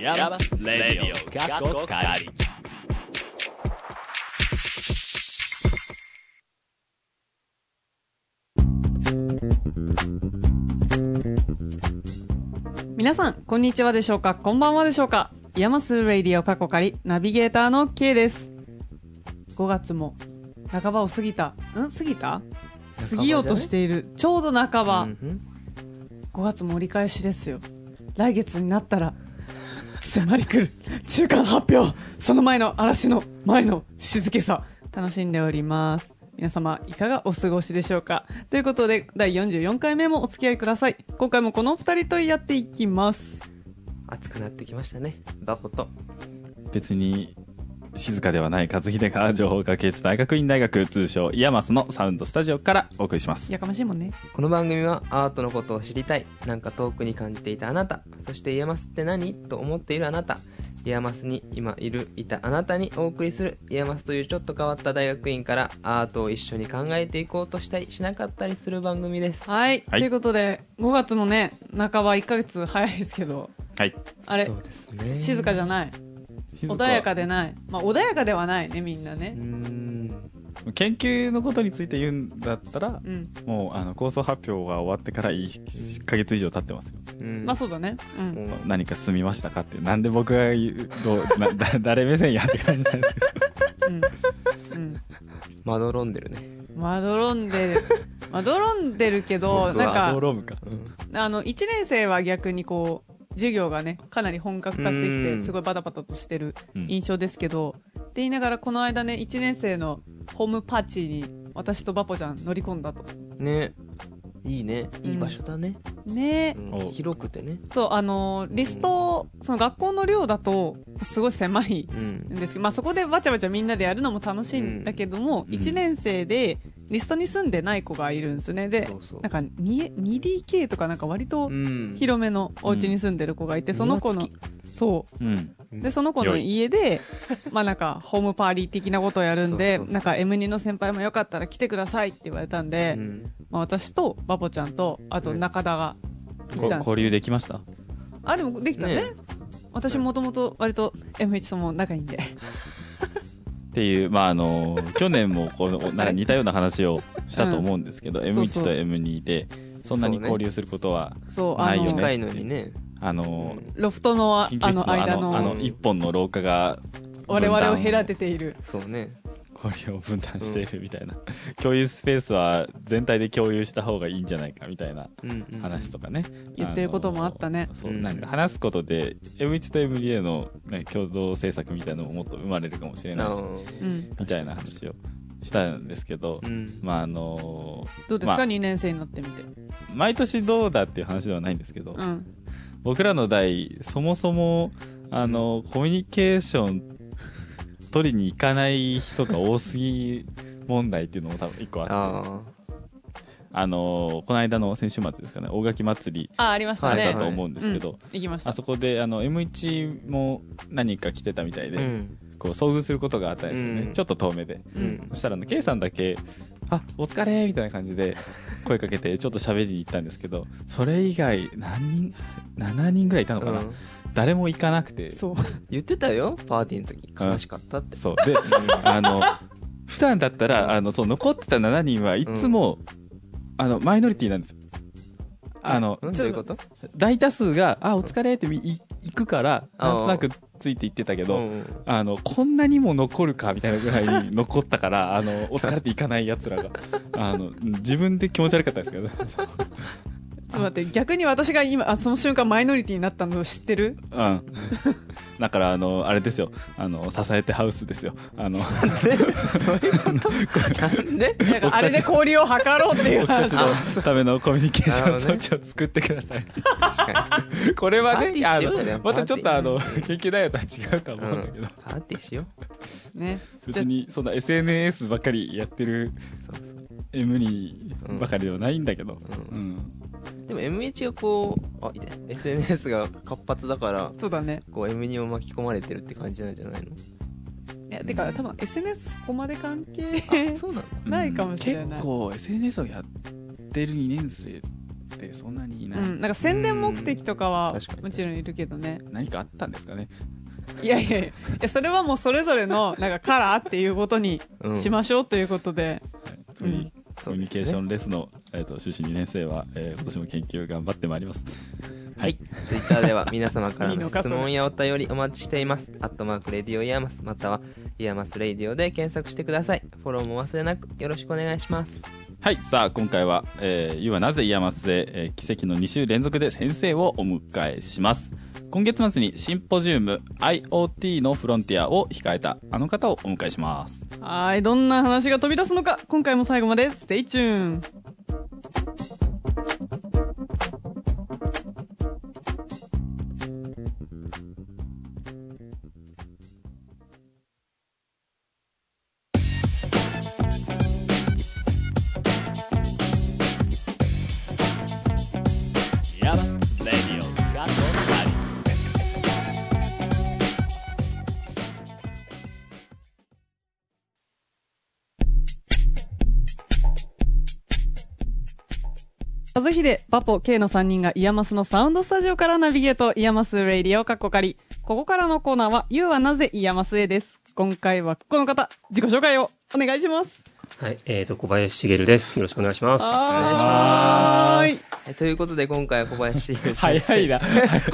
IAMAS Radio カッコ仮皆さん、こんにちはでしょうか？こんばんはでしょうか？ IAMAS Radio カッコ仮ナビゲーターの K です。5月も半ばを過ぎた。ん？過ぎた？過ぎようとしている。ちょうど半ば。うん5月も折り返しですよ。来月になったら、迫り来る中間発表その前の嵐の前の静けさ楽しんでおります。皆様、いかがお過ごしでしょうか？ということで、第44回目もお付き合いください。今回もこの二人とやっていきます。暑くなってきましたねパボと別に静かではない和秀が情報科学芸術大学院大学通称 IAMAS のサウンドスタジオからお送りします。やかましいもんね。この番組はアートのことを知りたいなんか遠くに感じていたあなたそして IAMAS って何と思っているあなた IAMAS に今いるいたあなたにお送りする IAMAS というちょっと変わった大学院からアートを一緒に考えていこうとしたりしなかったりする番組です。はい。はい。ということで、5月もね、半ば1ヶ月早いですけど、はい。あれ？そ、うですね。静かじゃない。穏やかでない。まあ、穏やかではないね、みんなねうー。ん研究のことについて言うんだったらうん。もうあの構想発表が終わってから1ヶ月以上経ってますようんまあ、そうだね。うん。何か進みましたかってなんで僕が言うどうなだ 誰目線やって感じなんですけどうん。うん。まどろんでるねまどろんでる。まどろんでるけど、僕はなんかうんあの、1年生は逆にこう、授業がね、かなり本格化してきて、うんすごいバタバタとしてるうん印象ですけど、って言いながらこの間ね、1年生のホームパーチーに私とバポちゃん乗り込んだと。ねいいね。いい場所だね、ね。え。うん。お。広くてね。そう、あのーリスト、その学校の寮だと、すごい狭いうん。んですけど、まあそこでわちゃわちゃみんなでやるのも楽しいんだけども、うん。1年生でリストに住んでない子がいるんですね。でそ、うそう。なんか 2- 2DK とかなんか割とうん。広めのお家に住んでる子がいて、その子のそう。ん。う。で、その子の家で、まあなんか、ホームパーリー的なことをやるんで、そうそうそう。なんか M2 の先輩もよかったら来てくださいって言われたんで、うん。まあ私とバポちゃんと、あと中田が行こったんです交流できました？あ、でもできたね。ね私もともと割と M1 とも仲いいんで。っていう、まああの去年もこのなんか似たような話をしたと思うんですけど、ん M1 そう。と M2 でそんなに交流することは、ないよねの、近いのにねあのロフトのあのあの間ののあの一本の廊下が我々を隔てている。そうね交流を分担しているみたいな、共有スペースは全体で共有した方がいいんじゃないかみたいなうんうん話とかね、言ってることもあったねのそううんなんか話すことで M1 と MDA の、ね、共同制作みたいなのももっと生まれるかもしれないし。みたいな話をしたんですけど、うんまああのどうですか、まあ ?2 年生になってみて。毎年どうだっていう話ではないんですけど、うん。僕らの代そもそもあのコミュニケーション取りに行かない人が多すぎ問題っていうのも多分一個あってああのこの間の先週末ですかね大垣祭りあ、ありましたあね。れだと思うんですけど、行きました。あ。そこであの M1 も何人か来てたみたいあで、うん。こう遭遇することがあったんですよね、うん。ちょっと遠目で。うん。そしたらあの K さんだけ「あお疲れ」みたいな感じで声かけてちょっと喋りに行ったんですけどそれ以外何人7人ぐらいいたのかな、うん。誰も行かなくて。そう。言ってたよ。パーティーの時。悲しかったって。そう。であの普段だったらあのそう残ってた7人はいつも、あのマイノリティなんですよ。あのうんどういうこと？大多数が「あお疲れ」って行くからなんとなくついて行ってたけど、うんあのこんなにも残るかみたいなぐらい残ったからあのお疲れって行かない奴らが。あの自分で気持ち悪かったですけど、ちょっと待って、逆に私が今、あその瞬間マイノリティになったの知ってる？うん、だからあのあれですよ。あの支えてハウスですよ。あので？なんか あれで交流を図ろうっていう僕た。のためのコミュニケーション装置を作ってください、確かこれはパーティーねあのしようよまたちょっとあのー研究内容とは違うとはに思うんだけど、パーティーしよね。別にそんな SNS ばっかりやってるうそうそう。M にばかりではないんだけど、ううんでも M1 がこうあいて。SNS が活発だからそうだね。こう M2 も巻き込まれてるって感じなんじゃないの？いや、てか、多分 SNS そこまで関係あそうなの ないかもしれない。結構 SNS をやってる2年生ってそんなにいない、うん、なんか宣伝目的とかはもちろんいるけどね。何かあったんですかね？いやいやいやそれはもうそれぞれのなんかカラーっていうことにうん。しましょうということで、コミュニコミュニケーションンレスの、えー、と修士2年生は、えー今年も研究頑張ってまいりますはい。ツイッターでは皆様からの質問やお便りお待ちしています。アットマーク Radio IAMAS または IAMAS Radio で検索してください。フォローも忘れなくよろしくお願いします。はいさあ今回は「えー、ゆうはなぜ IAMAS へ、えー奇跡の2週連続で先生をお迎えします今月末にシンポジウム IoT のフロンティアを控えたあの方をお迎えしますはいどんな話が飛び出すのか今回も最後まで stay tuned和秀、バポ、K の3人が IAMAS のサウンドスタジオからナビゲート、 IAMAS Radio カッコ仮。ここからのコーナーは、ゆうはなぜ IAMAS へです。今回はこの方、自己紹介をお願いします。はい、えっ、と、小林茂です。よろしくお願いします。はーい。はいということで今回は小林先生 お早い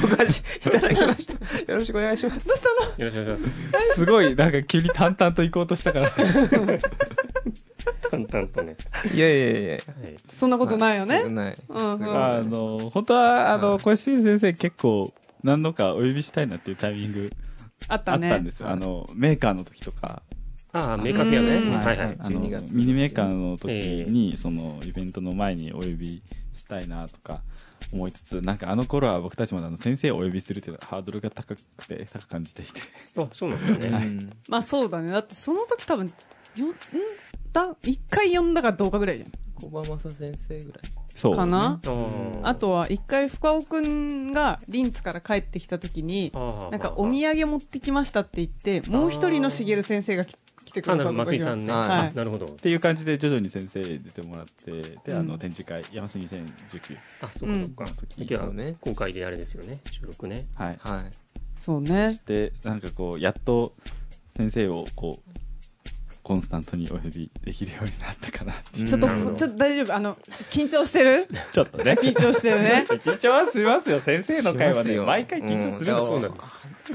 お返しいただきました。よろしくお願いします。どうしたの？よろしくお願いします。すごいなんか急に淡々と行こうとしたから 淡々とね。いやいやいやいや。はい。そんなことないよね？ない。うんうん。あの本当はあの小林先生結構何度かお呼びしたいなっていうタイミングあったね。あったんですよ、あのメーカーの時とかああ、 Maker Faire ね。うんはいはい。あの12月 Mini Maker の時えに、そのイベントの前にお呼びしたいなとか思いつつなんかあの頃は僕たちもあの先生をお呼びするっていうのはハードルが高くて高く感じていてあ、そうなんですね。うんまあそうだね。だってその時多分、よ、ん？だ、一回呼んだかどうかぐらいじゃん。小葉正先生ぐらい。そう、かな？あとは一回深尾くんがリンツから帰ってきた時に、なんかお土産持ってきましたって言って、もう一人のしげる先生がき来てくあ、れたなるほど、松井さんね。はいあなるほど。っていう感じで徐々に先生出てもらってで、うんあの展示会山杉2019あ、そっかそっか。うん今日はそうね公開であれですよね。収録ね。はいはい。そうねそし。てなんかこうやっと先生をこうコンスタントにお呼びできるようになったかなうん。ちょっと、ちょっと大丈夫？あの、緊張してる？ちょっとね。緊張してるね？緊張はしますよ。先生の会はしますよ。ね毎回緊張するんうですよそうなんです。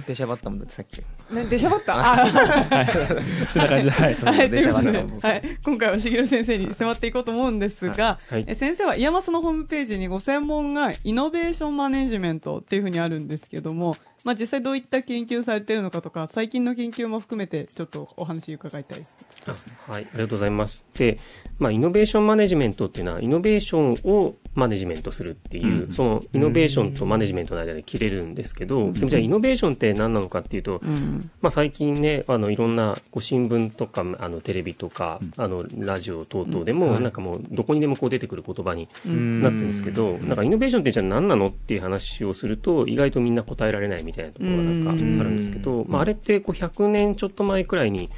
出しゃばったもんだってさっき。ね、出しゃばった？あそんな感じではい。はい、ということで、出しゃばった。はい、今回はしげる先生に迫っていこうと思うんですが、はい。え先生は IAMAS のホームページにご専門がイノベーションマネジメントっていうふうにあるんですけども、まあ、実際どういった研究されてるのかとか、最近の研究も含めてちょっとお話伺いたいです。あはい、ありがとうございます。で、まあ、イノベーションマネジメントっていうのは、イノベーションをマネジメントするっていう、うん。そのイノベーションとマネジメントの間で切れるんですけど、でもじゃあイノベーションって何なのかっていうと、うん。まあ、最近ね、あの、いろんな、こう、新聞とか、あの、テレビとか、あの、ラジオ等々でも、なんかもう、どこにでもこう出てくる言葉にうん。なってるんですけど、なんかイノベーションってじゃあ何なのっていう話をすると、意外とみんな答えられないみたいなところがなんかあるんですけど、まあ、あれって、こう、100年ちょっと前くらいに、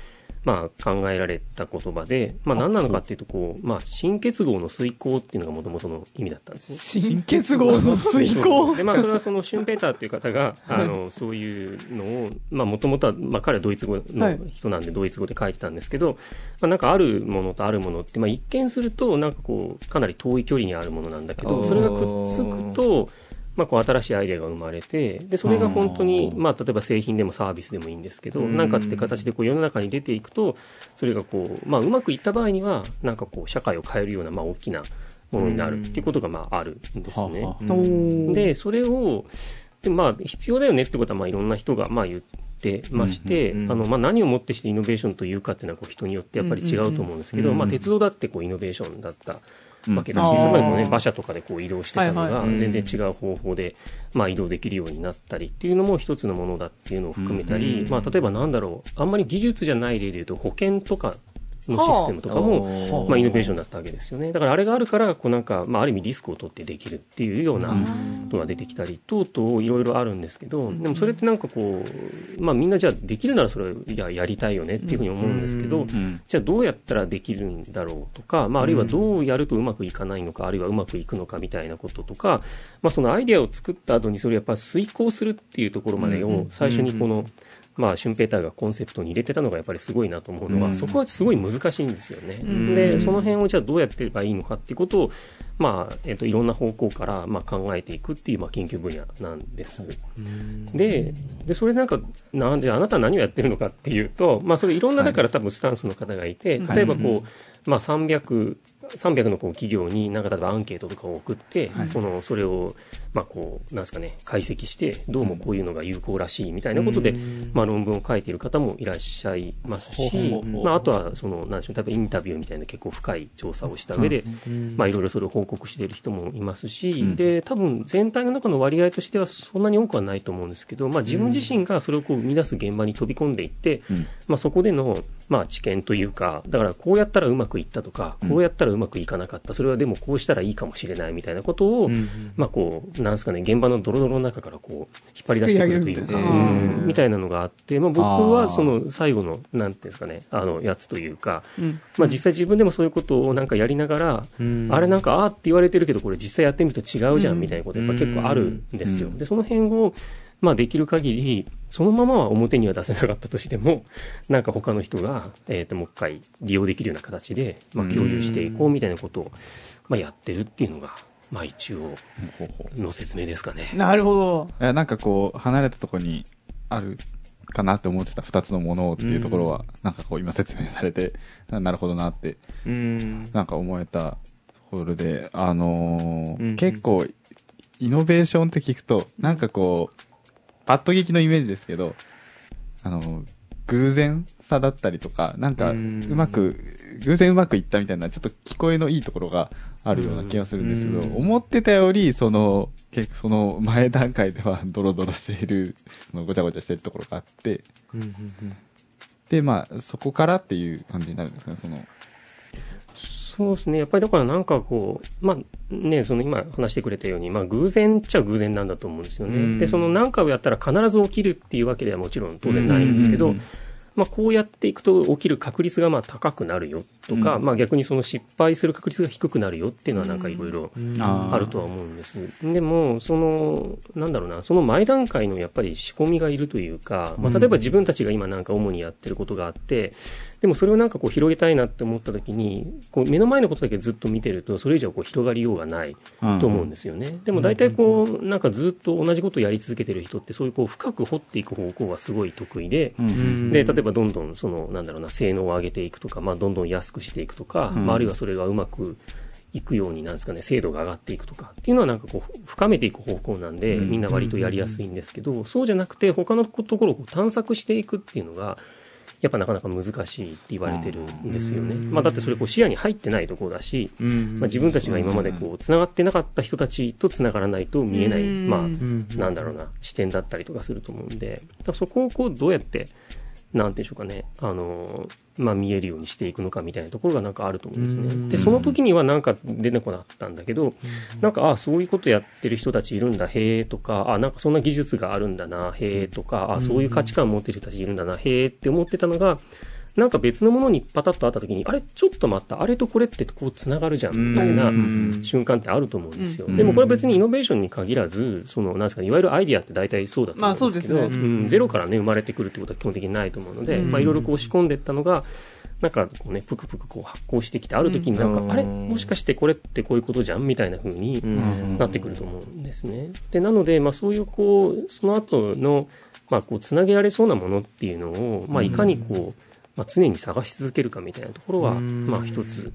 まあ、考えられた言葉で、まあ、何なのかっていうと、こう、まあ、新結合の遂行っていうのがもともとの意味だったんですね。新結合の遂行？で、まあ、それはそのシュンペーターっていう方が、あの、そういうのを、まあ、もともとは、まあ、彼はドイツ語の人なんで、ドイツ語で書いてたんですけど、まあ、なんかあるものとあるものって、まあ、一見すると、なんかこう、かなり遠い距離にあるものなんだけど、それがくっつくと、まあ、こう新しいアイデアが生まれて、で、それが本当に、まあ、例えば製品でもサービスでもいいんですけど、うん。なんかって形でこう世の中に出ていくと、それがこう、まあ、うまくいった場合には、なんかこう、社会を変えるような、まあ、大きなものになるっていうことが、まあ、あるんですね。で、それを、でまあ、必要だよねってことは、まあ、いろんな人が、まあ、言ってまして、うんうんうんあの、まあ、何をもってしてイノベーションというかっていうのは、こう、人によってやっぱり違うと思うんですけど、うんうんうん。まあ、鉄道だって、こう、イノベーションだったわけだし、うん。それまでもね、馬車とかでこう、移動してたのが全然違う方法で、まあ、移動できるようになったりっていうのも一つのものだっていうのを含めたり、うん。まあ、例えばなんだろう、あんまり技術じゃない例で言うと、保険とかのシステムとかも、はあ。まあ、イノベーションだったわけですよね。だからあれがあるからこうなんか、まあ、ある意味リスクを取ってできるっていうようなことが出てきたりとうとういろいろあるんですけどでもそれってなんかこう、まあ、みんなじゃあできるならそれいややりたいよねっていうふうに思うんですけど、うんじゃあどうやったらできるんだろうとか、まあ、あるいはどうやるとうまくいかないのか、あるいはうまくいくのかみたいなこととか、まあ、そのアイデアを作った後にそれをやっぱ遂行するっていうところまでを最初にこの、まあ、シュンペーターがコンセプトに入れてたのがやっぱりすごいなと思うのは、うん。そこはすごい難しいんですよね。ん。で、その辺をじゃあどうやってればいいのかっていうことを、まあ、えっ、と、いろんな方向から、まあ、考えていくっていう、まあ、研究分野なんです。で、で、それなんか、なんで、あなたは何をやってるのかっていうと、まあ、それいろんな、だから多分スタンスの方がいて、例えばこう、まあ、300、300のこう企業になんか例えばアンケートとかを送って、はい。このそれをまあこうなんですかね解析してどうもこういうのが有効らしいみたいなことで、まあ、論文を書いている方もいらっしゃいますしまあ、あとはそのなんでしょう例えばインタビューみたいな結構深い調査をした上で、まあいろいろそれを報告している人もいますし、うん。で多分全体の中の割合としてはそんなに多くはないと思うんですけど、まあ、自分自身がそれをこう生み出す現場に飛び込んでいって、うん。まあ、そこでの、まあ、知見というか、だからこうやったらうまくいったとか、こうやったらうまくいかなかった、それはでもこうしたらいいかもしれないみたいなことを、まあこう、なんですかね、現場のドロドロの中からこう、引っ張り出してくるというか、みたいなのがあって、まあ僕はその最後の、なんていうんですかね、あの、やつというか、うん。まあ実際自分でもそういうことをなんかやりながら、あれなんか、ああって言われてるけど、これ実際やってみると違うじゃん。みたいなことやっぱ結構あるんですよ。うん。で、その辺を、まあできる限り、そのままは表には出せなかったとしても、なんか他の人が、えっ、と、もう一回利用できるような形で、まあ共有していこうみたいなことを、まあやってるっていうのが、まあ一応の説明ですかね。なるほど。いやなんかこう、離れたところにあるかなって思ってた二つのものっていうところは、なんかこう今説明されて、な なるほどなって、うんなんか思えたところで、あのーうん結構、イノベーションって聞くと、なんかこう、パッと劇のイメージですけど、あの、偶然さだったりとか、なんか、ううんまく、偶然うまくいったみたいな、ちょっと聞こえのいいところがあるような気がするんですけど、うん。思ってたより、その、結構その前段階ではドロドロしている、そのごちゃごちゃしているところがあって、で、まあ、そこからっていう感じになるんですかね、その、そうですね。やっぱりだからなんかこう、まあね、その今話してくれたように、まあ偶然っちゃ偶然なんだと思うんですよね。うんで、その何かをやったら必ず起きるっていうわけではもちろん当然ないんですけど、うんうんうんまあこうやっていくと起きる確率がまあ高くなるよとか、うんまあ逆にその失敗する確率が低くなるよっていうのはなんかいろいろあるとは思うんです。でも、その、なんだろうな、その前段階のやっぱり仕込みがいるというか、まあ、例えば自分たちが今なんか主にやってることがあって、でもそれをなんかこう広げたいなって思った時に、こう目の前のことだけずっと見てると、それ以上こう広がりようがないと思うんですよね。でも大体こう、なんかずっと同じことをやり続けてる人って、そういうこう深く掘っていく方向はすごい得意で、うん。で、例えばどんどんその、なんだろうな、性能を上げていくとか、まあ、どんどん安くしていくとか、うん。まあ、あるいはそれがうまくいくようになんですかね、精度が上がっていくとかっていうのはなんかこう、深めていく方向なんで、うん。みんな割とやりやすいんですけど、そうじゃなくて、他のところを探索していくっていうのが、やっぱなかなか難しいって言われてるんですよね。うんまあ、だってそれこう視野に入ってないところだし、うんまあ、自分たちが今までこう、繋がってなかった人たちと繋がらないと見えない、うんまあ、うん。なんだろうな、視点だったりとかすると思うんで、だそこをこうどうやって、なんていうんでしょうかね、あの、まあ見えるようにしていくのかみたいなところがなんかあると思うんですうん。ね。で、その時にはなんか出てこなかったんだけど、なんか、あそういうことやってる人たちいるんだ、へえとか、あなんかそんな技術があるんだな、へえとか、あそういう価値観持ってる人たちいるんだな、へえって思ってたのが、なんか別のものにパタッとあった時に、あれちょっと待った、あれとこれってこう繋がるじゃん、みたいなうん。瞬間ってあると思うんですよ。うん。でもこれは別にイノベーションに限らず、その、なんですかね、いわゆるアイディアって大体そうだと思うんですけど、まあそうですね。ん。ゼロからね、生まれてくるってことは基本的にないと思うので、うん。まあいろいろこう仕込んでったのが、なんかこうね、ぷくぷくこう発酵してきて、ある時になんか、うんあれ？もしかしてこれってこういうことじゃん？みたいな風にうん。なってくると思うんですね。で、なので、まあそういうこう、その後の、まあこう、つなげられそうなものっていうのを、まあいかにこう、まあ常に探し続けるかみたいなところは、うん。まあ一つ、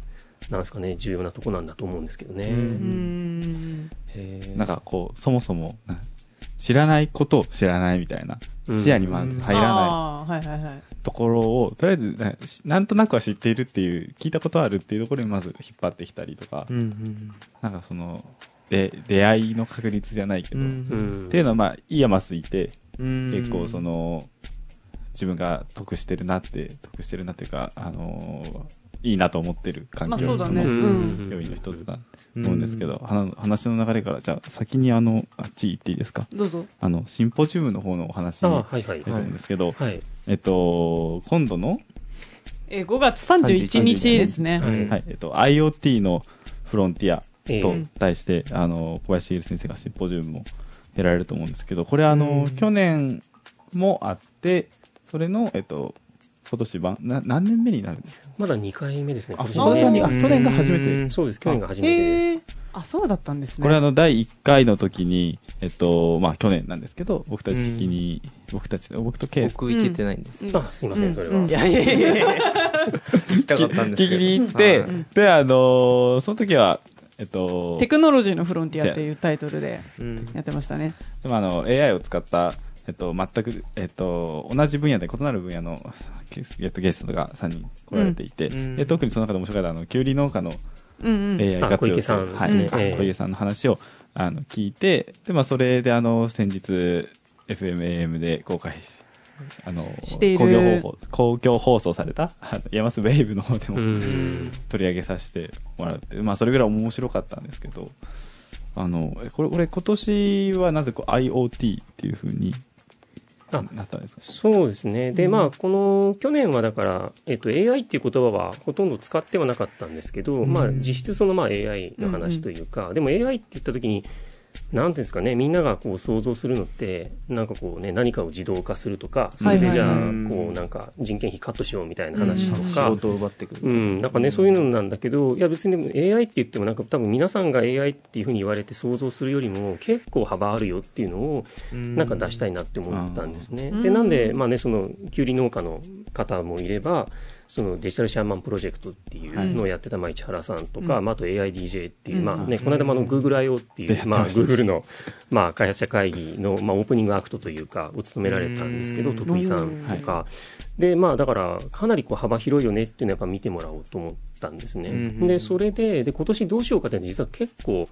なんですかね、重要なとこなんだと思うんですけどね。うん。なんかこう、そもそも、な知らないことを知らないみたいな、うん。視野にまず入らないはいはい。い。ところを、とりあえず、なんとなくは知っているっていう、聞いたことあるっていうところにまず引っ張ってきたりとか、うんうんなんかその、で、出会いの確率じゃないけど、うっんうん。ていうのはまあ、 IAMAS いて、うん。結構その、自分が得してるなって、得してるなっていうか、あのーいいなと思ってる環境まあそうだね。のうん。要因の一つだと思うんですけど、話話の流れから、じゃあ先にあの、あっち行っていいですか？どうぞ。あの、シンポジウムの方のお話にあはいはい。出てるんですけど、はい。えっと、今度の、えー、5月31日ですね。はい。はい、えっと、IoT のフロンティアとええ題して、あの、小林茂先生がシンポジウムもやられると思うんですけど、これあの、うん。去年もあって、それの、えっと、今年版、な何年目になるんですか？まだ2回目ですね。あ今今年はにあ去年が初めて？うんそうです、去年が初めてです。あ、そうだったんですね。これあの、第1回の時に、えっと、まあ去年なんですけど、僕たち聞きに、僕たち、僕とケイ僕行けてないんです。うんあ、すいません、それはうん。いやいやいやいや聞きたかったんですけど。聞きに行って、はいで、あのーその時は、えっと、テクノロジーのフロンティアっていうタイトルでうんやってましたね。でもあの AI を使った、えっと、全く、えっと、同じ分野で異なる分野のゲストゲストが3人来られていて、うん。で特にその中で面白かったあの、キュウリ農家のうんうん。AI あ活用小池さんはい、ですね。ええ。小池さんの話をあの聞いて、で、まあ、それであの、先日、FMAM で公開し、あの、している。公共放送、公共放送された、あのヤマスウェーブの方でも、うん。取り上げさせてもらって、まあ、それぐらい面白かったんですけど、あの、えこれ、これ今年はなぜこう IoT っていう風にあなったんですか？そうですね。で、まあ、この、去年はだから、えっと、AI っていう言葉はほとんど使ってはなかったんですけど、まあ、実質その、まあ、AI の話というか、でも AI って言った時に、なんていうんですかね、みんながこう想像するのって、なんかこうね、何かを自動化するとか、それでじゃあ、こう、なんか人件費カットしようみたいな話とうん。か、仕事を奪ってくる。うん、なん。かね、そういうのなん。だけど、いや別にでも AI って言ってもなん。か多分皆さん。が AI っていうふうに言われて想像するよりも結構幅あるよっていうのをなん。か出したいなって思ったん。ですね。うん。で、なん。で、まあね、その、きゅうり農家の方もいれば、そのデジタルシャーマンプロジェクトっていうのをやってた、まあ、市原さんとか、うん。まあ、あと AIDJ っていう、うん。まあね、この間もあの、GoogleIO っていう、まあ、Google の、まあ、開発者会議の、まあ、オープニングアクトというか、を務められたんですけど、うん。徳井さんとか、で、まあ、だから、かなりこう幅広いよねっていうのはやっぱ見てもらおうと思ったんですね。うんで、それで、で、今年どうしようかって実は結構、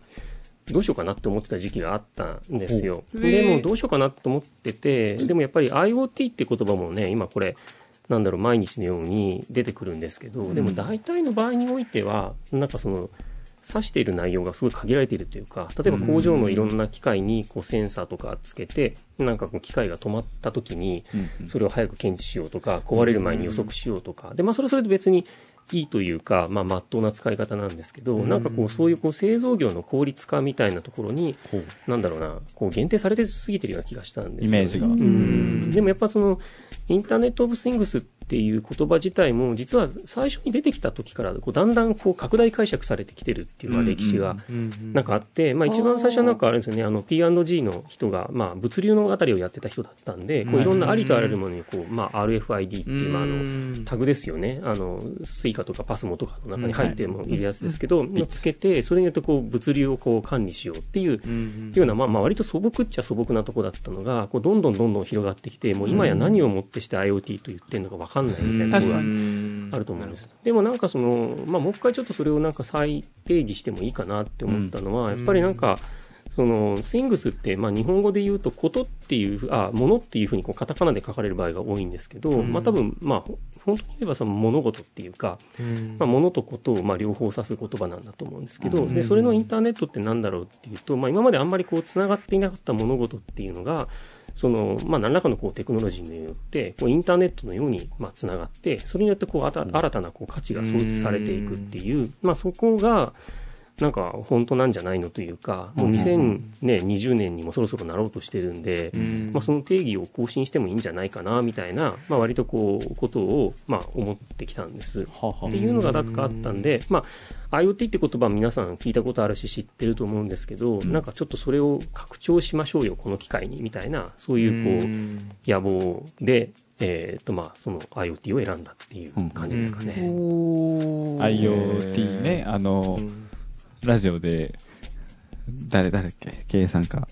どうしようかなって思ってた時期があったんですよ。でもどうしようかなと思ってて、でもやっぱり IoT って言葉もね、今これ、なんだろう、毎日のように出てくるんですけど、でも大体の場合においては、なんかその、指している内容がすごい限られているというか、例えば工場のいろんな機械にこうセンサーとかつけて、なんかこう機械が止まった時に、うん。それを早く検知しようとか、壊れる前に予測しようとか、で、まあそれはそれで別にいいというか、まあ真っ当な使い方なんですけど、なんかこうそういうこう製造業の効率化みたいなところに、なんだろうな、こう限定されてすぎてるような気がしたんですよ、イメージが。ううん。でもやっぱその、インターネット・オブ・スイングスっていう言葉自体も、実は最初に出てきた時から、こうだんだんこう拡大解釈されてきてるっていうまあうん歴史がうんなんかあって、まあ一番最初はなんかあれですよね、あの P&G の人が、まあ物流のあたりをやってた人だったんで、こういろんなありとあらゆるものにこう、まあ RFID っていう、まああの、タグですよね。あの、スイカとかパスモとかの中に入ってもいるやつですけど、のつけて、それによってこう物流をこう管理しようっていうような、まあ、まあ割と素朴っちゃ素朴なとこだったのが、こうどんどんどんどん広がってきて、もう今や何をもってして IoT と言ってるのか分かんないみたいなところがあると思うんです。でもなんかその、まあもう一回ちょっとそれをなんか再定義してもいいかなって思ったのは、やっぱりなんか、その、 things って、まあ日本語で言うと、ことっていうあ、ものっていうふうにこうカタカナで書かれる場合が多いんですけど、まあ多分、まあほ本当に言えばその物事っていうか、まあ、物とことをまあ両方指す言葉なんだと思うんですけど、でそれのインターネットってなんだろうっていうと、まあ、今まであんまりこうつながっていなかった物事っていうのがその、まあ、何らかのこうテクノロジーによってこうインターネットのようにまあつながってそれによってこうあた新たなこう価値が創出されていくっていう、まあ、そこがなんか本当なんじゃないのというか、もう2020年にもそろそろなろうとしてるんで、まあ、その定義を更新してもいいんじゃないかなみたいな、まあ、割とこうことをまあ思ってきたんです。はあはあ。っていうのがなんかあったんで、まあ、IoT って言葉皆さん聞いたことあるし知ってると思うんですけど、なんかちょっとそれを拡張しましょうよ、この機会に、みたいな、そういうこう、野望で、えっ、と、まあ、その IoT を選んだっていう感じですかね。おー。IoT ね、あの、ラジオで、誰、誰だっけ ?K さんか、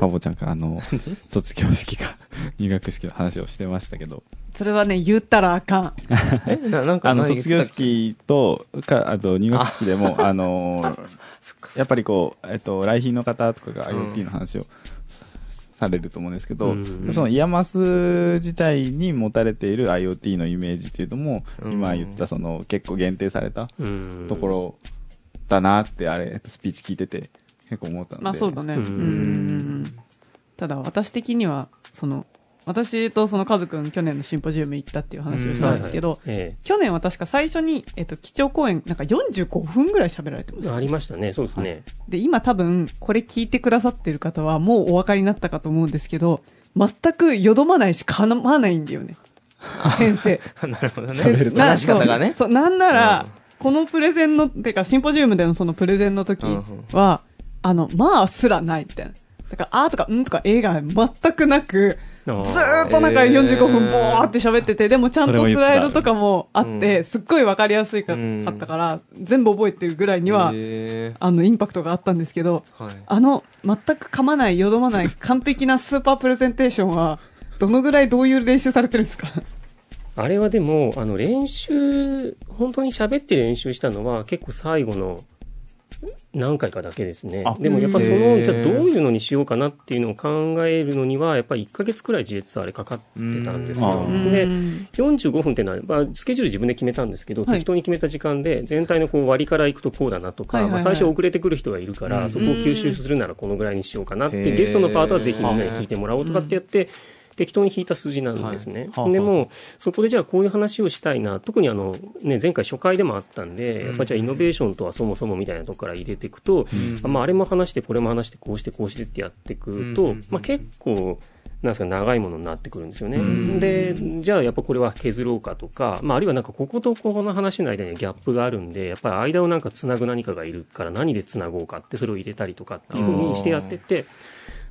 パボちゃんか、あの、卒業式か、入学式の話をしてましたけど、それはね、言ったらあかん。えななんかあの、何卒業式と、か、あと入学式でも、あの、やっぱりこう、えっと、来賓の方とかがうん IoT の話をされると思うんですけど、うんその IAMAS 自体に持たれている IoT のイメージっていうのも、うん。今言ったその結構限定されたうん。ところだなって、あれ、えっとスピーチ聞いてて結構思ったので。まあそうだね。ううんん。ただ私的には、その、私とそのカズくん去年のシンポジウム行ったっていう話をしたんですけど、え去年は確か最初に、えっと、基調講演、なんか45分ぐらい喋られてまえした。ありましたね、そうですね。で、今多分、これ聞いてくださってる方はもうお分かりになったかと思うんですけど、全くよどまないし、かまないんだよね。先生。なるほどね。喋るとな話し方がね。そう、そうなんなら、うんこのプレゼンの、てか、シンポジウムでのそのプレゼンの時は、あの、まあすらないみたいな。だから、あーとか、んとか、映画全くなく、ずーっとなんかえー。45分ボーって喋ってて、でもちゃんとスライドとかもあっうて、すっごいわかりやすいかったから、全部覚えてるぐらいには、へあの、インパクトがあったんですけど。あの、全く噛まない、よどまない、完璧なスーパープレゼンテーションは、どのぐらいどういう練習されてるんですか？あれはでも、あの、練習、本当に喋って練習したのは結構最後の何回かだけですね。あ。でもやっぱそへの、ーじゃあどういうのにしようかなっていうのを考えるのには、やっぱり1ヶ月くらい実はあれかかってたんですよ。うん。で、うん45分っていうのは、まあ、スケジュール自分で決めたんですけど、はい。適当に決めた時間で、全体のこう割りから行くとこうだなとか、はいはいはい。まあ、最初遅れてくる人がいるから、うんそこを吸収するならこのぐらいにしようかなって、ゲストのパートはぜひみんなに聞いてもらおうとかってやって、適当に引いた数字なんですね。はい。でも、そこでじゃあこういう話をしたいな、特にあの、ね、前回初回でもあったんで、やっぱりじゃあイノベーションとはそもそもみたいなところから入れていくと、うん。まあ、あれも話して、これも話して、こうして、こうしてってやっていくと、うん。まあ、結構、なんですか、長いものになってくるんですよね。うん。で、じゃあやっぱこれは削ろうかとか、まあ、あるいはなんかこことここの話の間にはギャップがあるんで、やっぱり間をなんかつなぐ何かがいるから何でつなごうかってそれを入れたりとかっていうふうにしてやってって、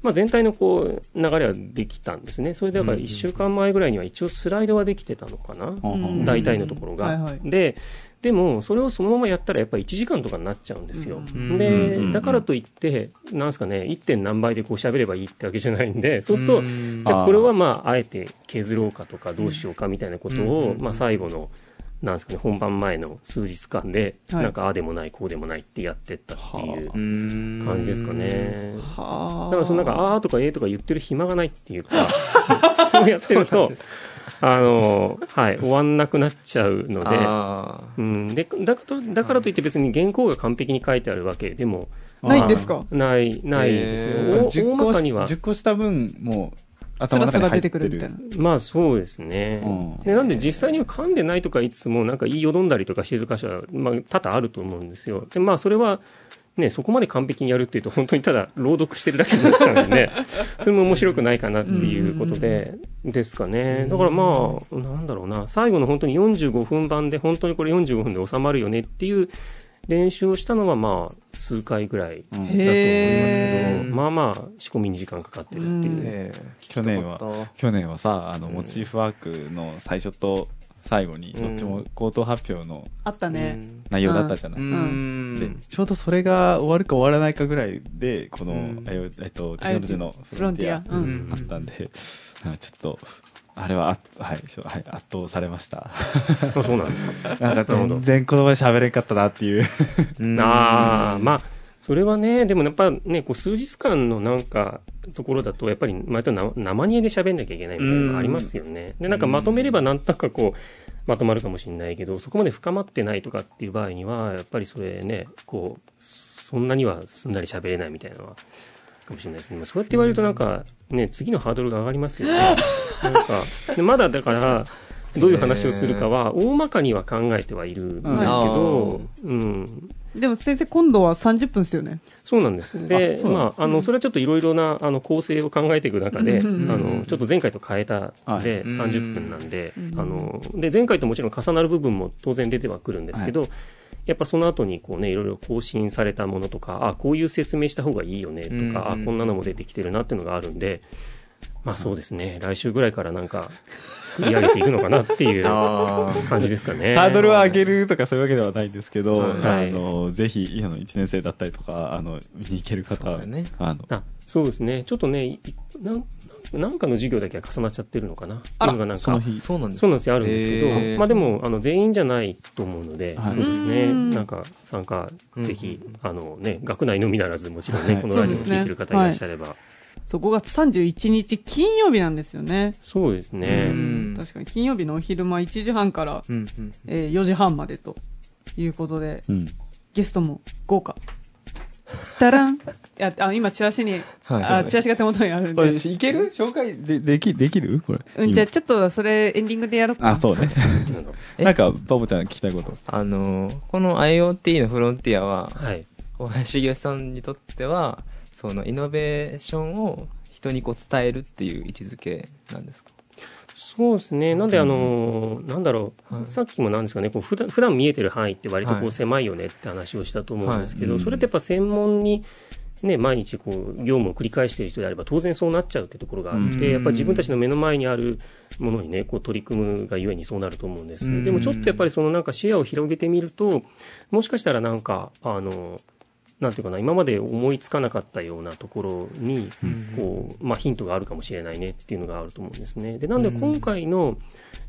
まあ、全体のこう流れはできたんですね。それでだから1週間前ぐらいには一応スライドはできてたのかな。うん大体のところが。はいはいで、でも、それをそのままやったらやっぱり1時間とかになっちゃうんですよ。うんで、うんだからといって、なんすかね、1. 点何倍でこう喋ればいいってわけじゃないんで、そうすると、うんじゃあこれはまあ、あえて削ろうかとかどうしようかみたいなことを、うんまあ最後の、なんですかね、本番前の数日間で、はい。なんかああでもない、こうでもないってやってったっていううん感じですかね。はあ。だからそのなんか、あーとかえーとか言ってる暇がないっていうか、そうやってると、あの、はい、終わんなくなっちゃうので、あうん、でだからとだからといって別に原稿が完璧に書いてあるわけでもないんですか？ないないですね、へー。お10大個まかには。10個した分、もう、ス頭の中にラスラ出てくるみたいな。まあそうですね、うん。でなんで実際には噛んでないとか言いつつもなんか言いよどんだりとかしてる箇所は、まあ、多々あると思うんですよ。でまあそれはね、そこまで完璧にやるっていうと本当にただ朗読してるだけになっちゃうんで、それも面白くないかなっていうことで、ですかね。だからまあ、なんだろうな、最後の本当に45分版で本当にこれ45分で収まるよねっていう練習をしたのはまあ、数回ぐらいだと思いますけへど、まあまあ、仕込みに時間かかってるっていう。う去年は、去年はさ、あの、うん。モチーフワークの最初と最後に、どっちも口頭発表のあったね。内容だったじゃない。うん。で、ちょうどそれが終わるか終わらないかぐらいで、この、うん。ええっと、テクノロジーのフロンティア。あったんで、あちょっと、あれはあ、はい、しょはい、圧倒されました。あそうなんですか。なんか全然言葉で喋れんかったなっていう。うんああ、まあ、それはね、でもやっぱね、こう数日間のなんか、ところだと、やっぱり、またな生煮えで喋んなきゃいけないみたいなのがありますよね。で、なんかまとめればなんとかこう、まとまるかもしれないけど、そこまで深まってないとかっていう場合には、やっぱりそれね、こう、そんなにはすんなり喋れないみたいなのは、かもしれないですね。まあそうやって言われるとなんか、ね、次のハードルが上がりますよね。なんか、でまだだから、どういう話をするかは、大まかには考えてはいるんですけど、うん、でも先生、今度は30分ですよね。そうなんです。であ、まあ、あの、それはちょっといろいろな、あの、構成を考えていく中で、あうんの、ちょっと前回と変えたんで、はい。30分なんでう、ん。あの、で、前回ともちろん重なる部分も当然出てはくるんですけど、やっぱその後にこうね、いろいろ更新されたものとか、あ、こういう説明した方がいいよねとうんか、あ、こんなのも出てきてるなっていうのがあるんで、まあそうですね、来週ぐらいからなんか、作り上げていくのかなっていうあ感じですかね。ハードルを上げるとかそういうわけではないんですけど、はい。あの、ぜひ、あの、1年生だったりとか、あの、見に行ける方は、そうだね。あの、あそうですね、ちょっとね、いなんなんかの授業だけは重なっちゃってるのかな？あらなんか。その日、そうなんですそうなんですよ、あるんですけど、まあでも、あの、全員じゃないと思うので、はい。そうですね、うん。なんか、参加、うんぜひ、あのね、学内のみならず、もちろんね、はい。このラジオを聞いてる方いらっしゃれば、そう、5月31日金曜日なんですよね。そうですね。うん。確かに金曜日のお昼間1時半から、うんうんえー4時半までということで、うん。ゲストも豪華。ダランいや、あ、今、チラシに、はいあ、チラシが手元にあるんこれ、で。いける？紹介で、でき、できる？これ。うん、じゃあちょっとそれエンディングでやろうか。あ、そうね。え なんか、バボちゃん聞きたいこと。あのーこの IoT のフロンティアははい。小林茂さんにとってはそのイノベーションを人にこう伝えるっていう位置づけなんですか？そうですね。なんで、あのーなんだろう、はい。さっきもなんですかね、こう普段普段見えてる範囲って割とこはい。う狭いよねって話をしたと思うんですけど、はい。それってやっぱ専門に、ね、毎日こう業務を繰り返している人であれば当然そうなっちゃうってところがあって、うん。やっぱ自分たちの目の前にあるものにね、こう取り組むがゆえにそうなると思うんです。うん。でもちょっとやっぱりそのなんか視野を広げてみると、もしかしたらなんか、あの、なんていうかな、今まで思いつかなかったようなところに、こう、まあ、ヒントがあるかもしれないねっていうのがあると思うんですね。で、なんで今回の、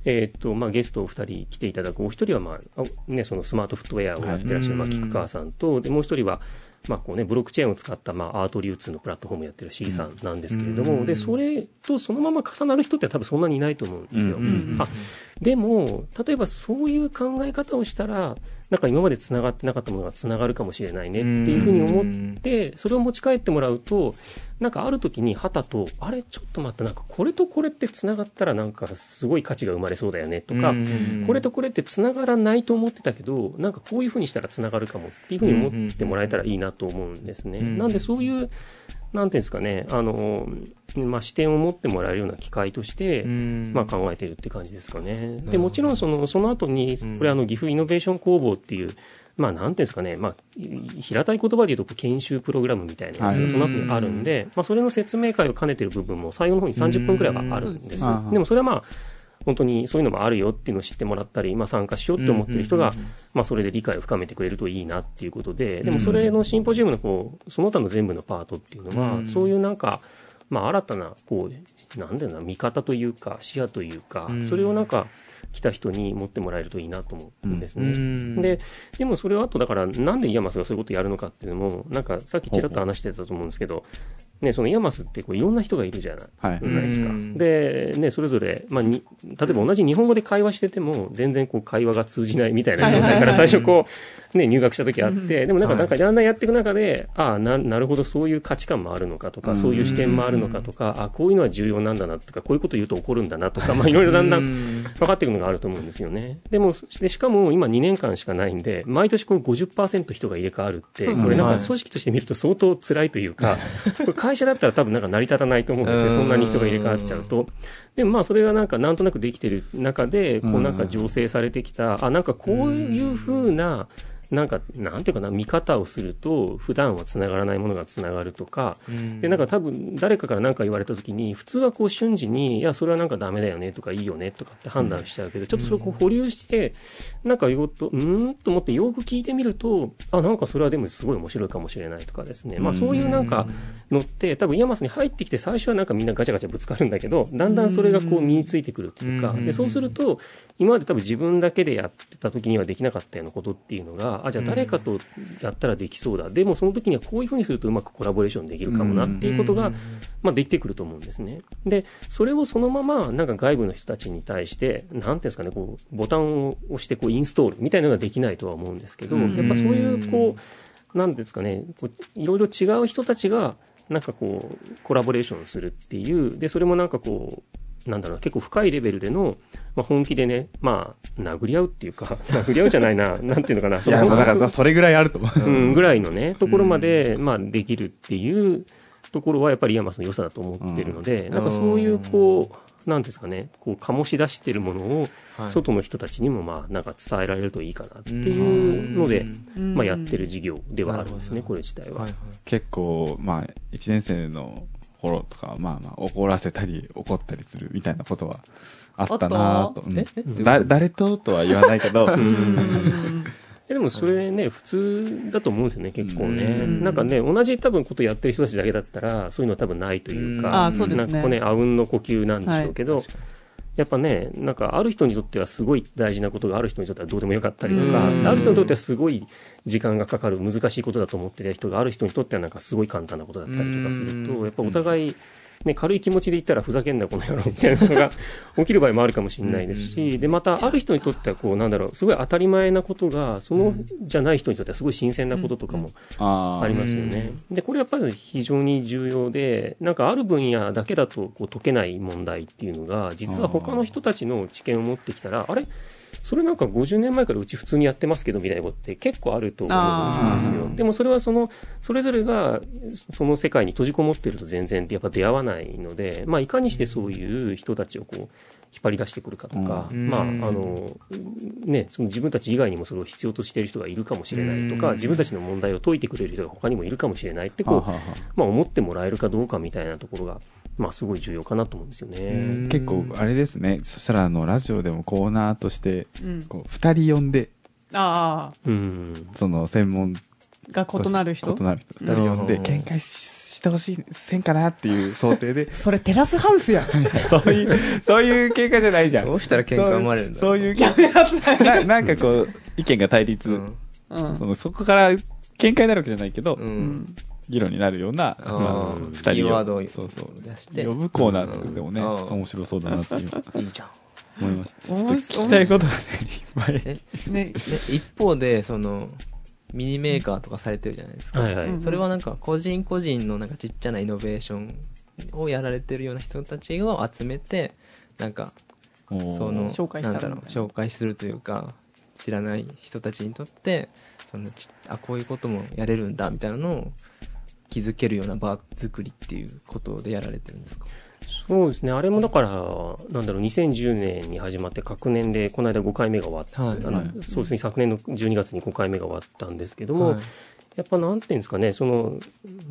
えーっと、まあ、ゲストお二人来ていただく、お一人は、まあ、あね、そのスマートフットウェアをやってらっしゃる、まあ、菊川さんと、で、もう一人は、まあ、こうね、ブロックチェーンを使った、まあ、アート流通のプラットフォームやってる C さんなんですけれども、うん。で、それとそのまま重なる人って多分そんなにいないと思うんですよ。あ、でも、例えばそういう考え方をしたら、なんか今まで繋がってなかったものが繋がるかもしれないねっていうふうに思って、それを持ち帰ってもらうと、なんかある時に旗と、あれちょっと待って、なんかこれとこれって繋がったらなんかすごい価値が生まれそうだよねとか、これとこれって繋がらないと思ってたけど、なんかこういうふうにしたら繋がるかもっていうふうに思ってもらえたらいいなと思うんですね。うん。なんでそういう、なんていうんですかね、あの、まあ、視点を持ってもらえるような機会として、まあ、考えているって感じですかね。で、もちろんその、その後に、うん。これあの、岐阜イノベーション工房っていう、まあ、なんていうんですかね、まあ、い平たい言葉で言うと、研修プログラムみたいなやつはい。がその後にあるんで、まあ、それの説明会を兼ねてる部分も最後の方に30分くらいはあるんですうん。でも、それはまあ、本当にそういうのもあるよっていうのを知ってもらったり、まあ、参加しようって思ってる人が、まあ、それで理解を深めてくれるといいなっていうことで、でもそれのシンポジウムのこう、その他の全部のパートっていうのは、うん。そういうなんか、まあ、新たな、こう、なんだろうな、見方というか、視野というか、うん。それをなんか、来た人に持ってもらえるといいなと思うんですね。うん。で、でもそれはあとだから、なんで IAMAS がそういうことやるのかっていうのも、なんかさっきちらっと話してたと思うんですけど、ね、その IAMAS ってこういろんな人がいるじゃない。はい。じゃないですか。うん。で、ね、それぞれ、まあ、に、例えば同じ日本語で会話してても、全然こう会話が通じないみたいな状態から最初こう、ね、入学した時あって、でもなんか、はい。なんかだんだんやっていく中で、ああ、な、なるほど、そういう価値観もあるのかとか、うん。そういう視点もあるのかとか、あこういうのは重要なんだなとか、こういうこと言うと怒るんだなとか、まあ、いろいろだんだん分かっていくのがあると思うんですよね。でも、でしかも今2年間しかないんで、毎年この50%人が入れ替わるって、これなんはい。か組織として見ると相当辛いというか、これ会社だったら多分なんか成り立たないと思うんですね。うんそんなに人が入れ替わっちゃうと。でもまあそれがなんかなんとなくできてる中で、こうなんか醸成されてきた、あ、なんかこういう風な、なんか、なんていうかな、見方をすると、普段は繋がらないものが繋がるとか、で、なんか多分、誰かから何か言われた時に、普通はこう瞬時に、いや、それはなんかダメだよねとかいいよねとかって判断しちゃうけど、ちょっとそれをこう保留して、なんかよっと、うーんと思ってよく聞いてみると、あ、なんかそれはでもすごい面白いかもしれないとかですね。まあそういうなんかのって、多分 IAMAS に入ってきて最初はなんかみんなガチャガチャぶつかるんだけど、だんだんそれがこう身についてくるっていうか、うん。で、そうすると、今まで多分自分だけでやってた時にはできなかったようなことっていうのが、あ、じゃあ誰かとやったらできそうだ。でもその時にはこういうふうにするとうまくコラボレーションできるかもな。っていうことが、まあできてくると思うんですね。で、それをそのままなんか外部の人たちに対して、なんていうんですかね、こう、ボタンを押してこうインストールみたいなのはできないとは思うんですけど、うん。やっぱそういうこう、なんですかね、こういろいろ違う人たちが、なんかこう、コラボレーションするっていう、で、それもなんかこう、なんだろうな、結構深いレベルでの、まあ、本気でね、まあ、殴り合うっていうか、殴り合うじゃないな、なんていうのかな、いや、そのだからそそれぐらいあると思う。うん、ぐらいのね、ところまで、まあ、できるっていうところは、やっぱり IAMAS の良さだと思ってるので、うん。なんかそういう、こう、なんですかね、こう、醸し出してるものを、はい。外の人たちにも、まあ、なんか伝えられるといいかなっていうので、うん。まあ、やってる事業ではあるんですね、これ自体は。はいはい。結構、まあ、一年生の頃とか、まあまあ、怒らせたり、怒ったりするみたいなことはあったなと。う誰ととは言わないけど、えでもそれね、普通だと思うんですよね、結構ね。うん。なんかね、同じ多分ことやってる人たちだけだったら、そういうのは多分ないといううん。か、うなんかこうね、あうんの呼吸なんでしょうけど、やっぱね、なんかある人にとってはすごい大事なことがある人にとってはどうでもよかったりとか、うん。ある人にとってはすごい時間がかかる難しいことだと思ってる人がある人にとってはなんかすごい簡単なことだったりとかするうん。と、やっぱお互い、ね、軽い気持ちで言ったらふざけんなこの野郎みたいなのが起きる場合もあるかもしれないですし、で、またある人にとってはこうなんだろう、すごい当たり前なことが、そのじゃない人にとってはすごい新鮮なこととかもあありますよね。で、これやっぱり非常に重要で、なんかある分野だけだとこう解けない問題っていうのが、実は他の人たちの知見を持ってきたら、あれ？それなんか50年前からうち普通にやってますけどみたいなことって結構あると思うんですよ。でもそれはその、それぞれがその世界に閉じこもってると全然やっぱ出会わないので、まあいかにしてそういう人たちをこう、引っ張り出してくるかとか、うん。まあ、あうんの、ね、その自分たち以外にもそれを必要としている人がいるかもしれないとか、うん。自分たちの問題を解いてくれる人が他にもいるかもしれないって、こう、ははまあ思ってもらえるかどうかみたいなところが、まあすごい重要かなと思うんですようね。ん。結構あれですね。そしたらあのラジオでもコーナーとしてうん。こう2人呼んであうん。その専門あ、が異なる人？異なる人2人呼んでうん。見解ししてほしいせんかなっていう想定で。それテラスハウスや。そういうそういう喧嘩じゃないじゃん。どうしたら喧嘩生まれるんだ。そういうそうい。うななんかこう意見が対立、うん。うん。そのそこから喧嘩になるわけじゃないけど、ううんん議論になるような、まあ二人をそうそう出して。呼ぶコーナー作ってもね、うん。面白そうだなっていういいじゃん。思いました。ちょっと面白い聞きたいことがね、いっぱい。一方でそのミニメーカーとかされてるじゃないですか、はいはい。うんそれはなんか個人個人のなんかちっちゃなイノベーションをやられてるような人たちを集めてなんかその紹介したらなんだろう紹介するというか知らない人たちにとってそのちあこういうこともやれるんだみたいなのを気づけるような場作りっていうことでやられてるんですか？そうですね。あれもだから、なんだろう、2010年に始まって、各年で、この間5回目が終わった、はい。そうですね、昨年の12月に5回目が終わったんですけども、はいやっぱなんていうんですかね、その、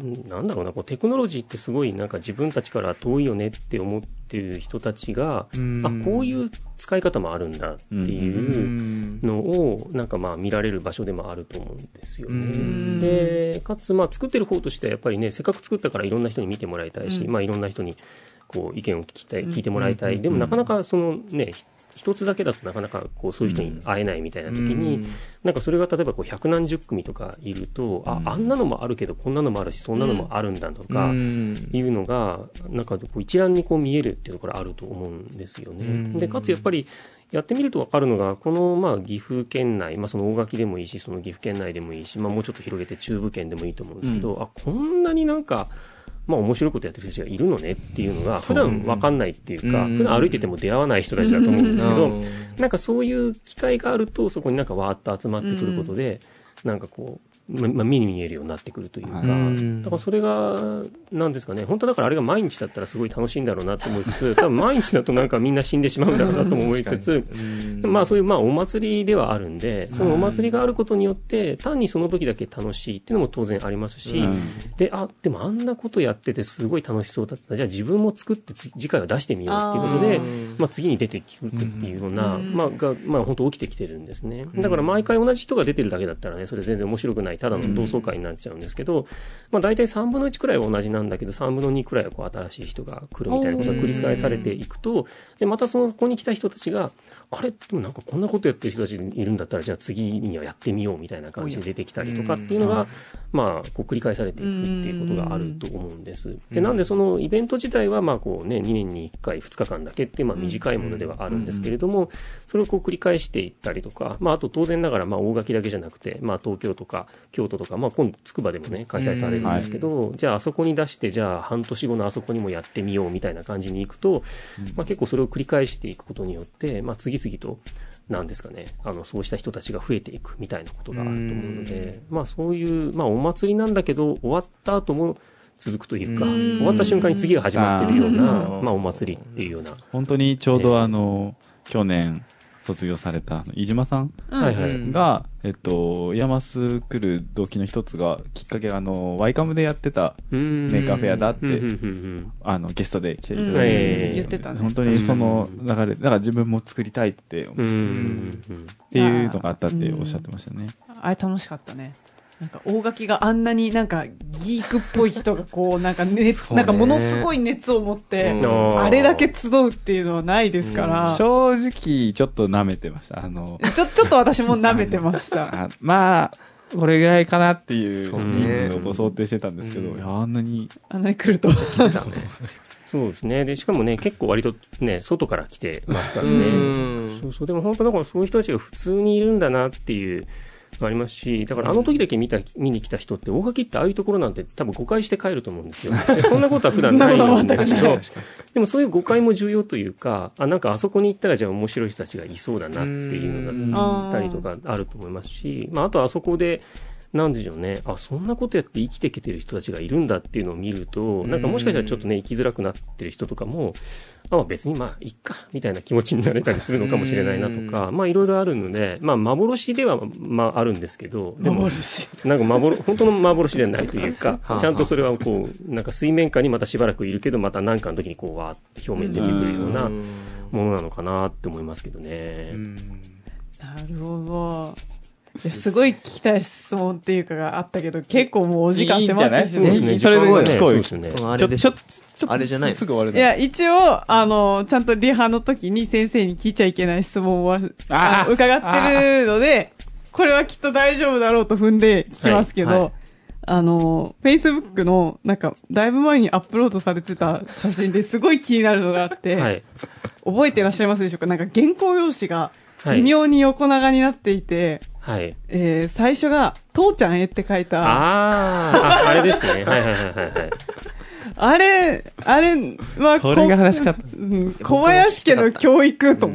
うんなんだろうな、こうテクノロジーってすごいなんか自分たちから遠いよねって思ってる人たちが、うん。あ、こういう使い方もあるんだっていうのを、なんかまあ見られる場所でもあると思うんですようん。ね。で、かつまあ作ってる方としてはやっぱりね、せっかく作ったからいろんな人に見てもらいたいし、うん。まあいろんな人にこう意見を聞きたい、うん。聞いてもらいたい。でもなかなかそのね、ひ一つだけだとなかなかこうそういう人に会えないみたいな時に、なんかそれが例えばこう百何十組とかいると、あ、あんなのもあるけどこんなのもあるし、そんなのもあるんだとか、うん。いうのが、なんかこう一覧にこう見えるっていうところあると思うんですよね。うん。で、かつやっぱり、やってみると分かるのが、このまあ岐阜県内、まあ、その大垣でもいいし、その岐阜県内でもいいし、まあ、もうちょっと広げて中部県でもいいと思うんですけど、あこんなになんか、まあ、面白いことやってる人たちがいるのねっていうのが、普段分かんないっていうか、うん。普段歩いてても出会わない人たちだと思うんですけど、うん。なんかそういう機会があると、そこになんかわーっと集まってくることで、なんかこう、ま、まあ、目に見えるようになってくるというか、うん。だからそれが、なんですかね、本当だからあれが毎日だったらすごい楽しいんだろうなと思いつつ、多分毎日だとなんかみんな死んでしまうんだろうなとも思いつつ、うん。まあそういうまあお祭りではあるんで、そのお祭りがあることによって、単にその時だけ楽しいっていうのも当然ありますし、うん。で、あ、でもあんなことやっててすごい楽しそうだった。じゃあ自分も作ってつ次回は出してみようっていうことでまあ次に出てくるっていうような、うん。まあが、まあ本当起きてきてるんですね。だから毎回同じ人が出てるだけだったらね、それ全然面白くない、ただの同窓会になっちゃうんですけど、まあ大体3分の1くらいは同じなんだけど、3分の2くらいはこう新しい人が来るみたいなことが繰り返されていくと、で、またそのここに来た人たちが、あれ？でもなんかこんなことやってる人たちいるんだったら、じゃあ次にはやってみようみたいな感じで出てきたりとかっていうのが、まあ、こう繰り返されていくっていうことがあると思うんです。で、なんでそのイベント自体は、まあこうね、2年に1回2日間だけっていう、まあ短いものではあるんですけれども、それをこう繰り返していったりとか、まああと当然ながら、まあ大垣だけじゃなくて、まあ東京とか京都とか、まあ今度筑波でもね、開催されるんですけど、じゃああそこに出して、じゃあ半年後のあそこにもやってみようみたいな感じに行くと、まあ結構それを繰り返していくことによって、まあ次々と、なんですかね、あの、そうした人たちが増えていくみたいなことがあると思うので、まあそういう、まあお祭りなんだけど、終わった後も続くというか、うん。終わった瞬間に次が始まってるような、うん。まあお祭りっていうような。本当にちょうどあの、去年卒業された飯島さんが、えっと、 IAMAS 来る動機の一つが、きっかけがあの、 YCAM でやってた、メ Maker Faire だってあの、ゲストで来ていただいうん。て、ええ言ってたね。本当にその流れ、だから自分も作りたいって、っうん。うん。うん。うんていうのがあったっておっしゃってましたね。あれ楽しかったね。なんか大垣があんなになんかギークっぽい人がこうなんか熱、ねなんかものすごい熱を持って、うんあれだけ集うっていうのはないですから、ち正直、ちょっと舐めてました。あの、ょ、ちょっと私も舐めてました。あまあ、これぐらいかなっていうそう人ね数を想定してたんですけど、うんいや、あんなに、あんなに来ると。そうですね。で、しかもね、結構割とね、外から来てますからうね。んそうそう。でも本当だからそういう人たちが普通にいるんだなっていう、のありますし、だからあの時だけ見た、見に来た人って、大垣ってああいうところなんて多分誤解して帰ると思うんですよ。でそんなことは普段ないんですけど、でもそういう誤解も重要というか、あ、なんかあそこに行ったらじゃあ面白い人たちがいそうだなっていうのだったりとかあると思いますし、まああとあそこで、なんでしょうね。あ、そんなことやって生きていけてる人たちがいるんだっていうのを見ると、なんかもしかしたらちょっとね、生きづらくなってる人とかも、あ、まあ別にまあ、いっか、みたいな気持ちになれたりするのかもしれないなとか、まあいろいろあるので、まあ幻ではまああるんですけど、でも、幻。なんか幻、本当の幻ではないというか はあ、ちゃんとそれはこう、なんか水面下にまたしばらくいるけど、また何かの時にこう、わーって表面に出てくるようなうんものなのかなって思いますけどね。なるほど。いや、すごい聞きたい質問っていうかがあったけど、結構もうお時間迫ってきてる。そうですね。それで聞こうよ。そうちょ、ちょ、ちょ、あれじゃないのす。ぐ終わるの。いや、一応、あの、ちゃんとリハの時に先生に聞いちゃいけない質問は、あ伺ってるので、これはきっと大丈夫だろうと踏んで聞きますけど、はいはい。あの、Facebook の、なんか、だいぶ前にアップロードされてた写真ですごい気になるのがあって、はい。覚えてらっしゃいますでしょうか？なんか原稿用紙がはい微妙に横長になっていて、はい。えー最初が、父ちゃんへって書いた、ああーあ、あれですね。はいはいはいはいはい。れ、あれはこ、それが話しかった。うん小林家の教育と、あ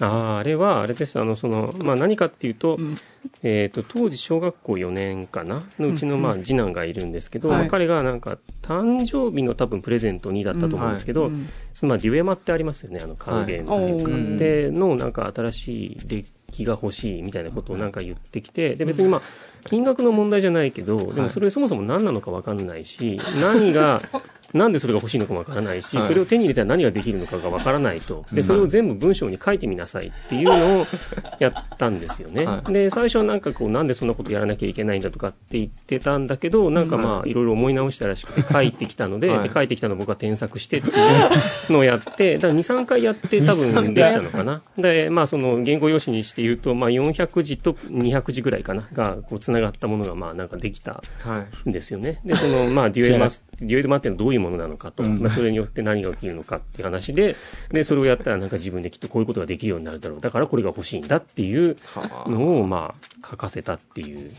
あ、あれは、あれです。あの、その、まあ何かっていうと、ん。えっ、と、当時小学校4年かな？のうちの、まあ次男がいるんですけど、はい。まあ彼がなんか、誕生日の多分プレゼントにだったと思うんですけど、うんそのまあデュエマってありますよね、あの、カードゲームってい。うか、はいで、のなんか新しいデッキが欲しいみたいなことをなんか言ってきて、で、別にまあ、金額の問題じゃないけど、でもそれそもそも何なのかわかんないし、何が、なんでそれが欲しいのかもわからないし、はいそれを手に入れたら何ができるのかがわからないと。で、それを全部文章に書いてみなさいっていうのをやったんですよね。はいで、最初はなんかこう、なんでそんなことやらなきゃいけないんだとかって言ってたんだけど、なんかまあ、いろいろ思い直したらしくて書いてきたので、はいで書いてきたのを僕は添削してっていうのをやって、だから2、3回やって多分できたのかな。で、まあその言語用紙にして言うと、まあ400字と200字ぐらいかな、がこう繋がったものがまあなんかできたはい。んですよね。で、その、まあ、デュエルマス、デュエルマっていうのはどういうものなのかと、うんまあ、それによって何が起きるのかっていう話で、で、それをやったらなんか自分できっとこういうことができるようになるだろう。だからこれが欲しいんだっていうはあのを、まあ、書かせたっていう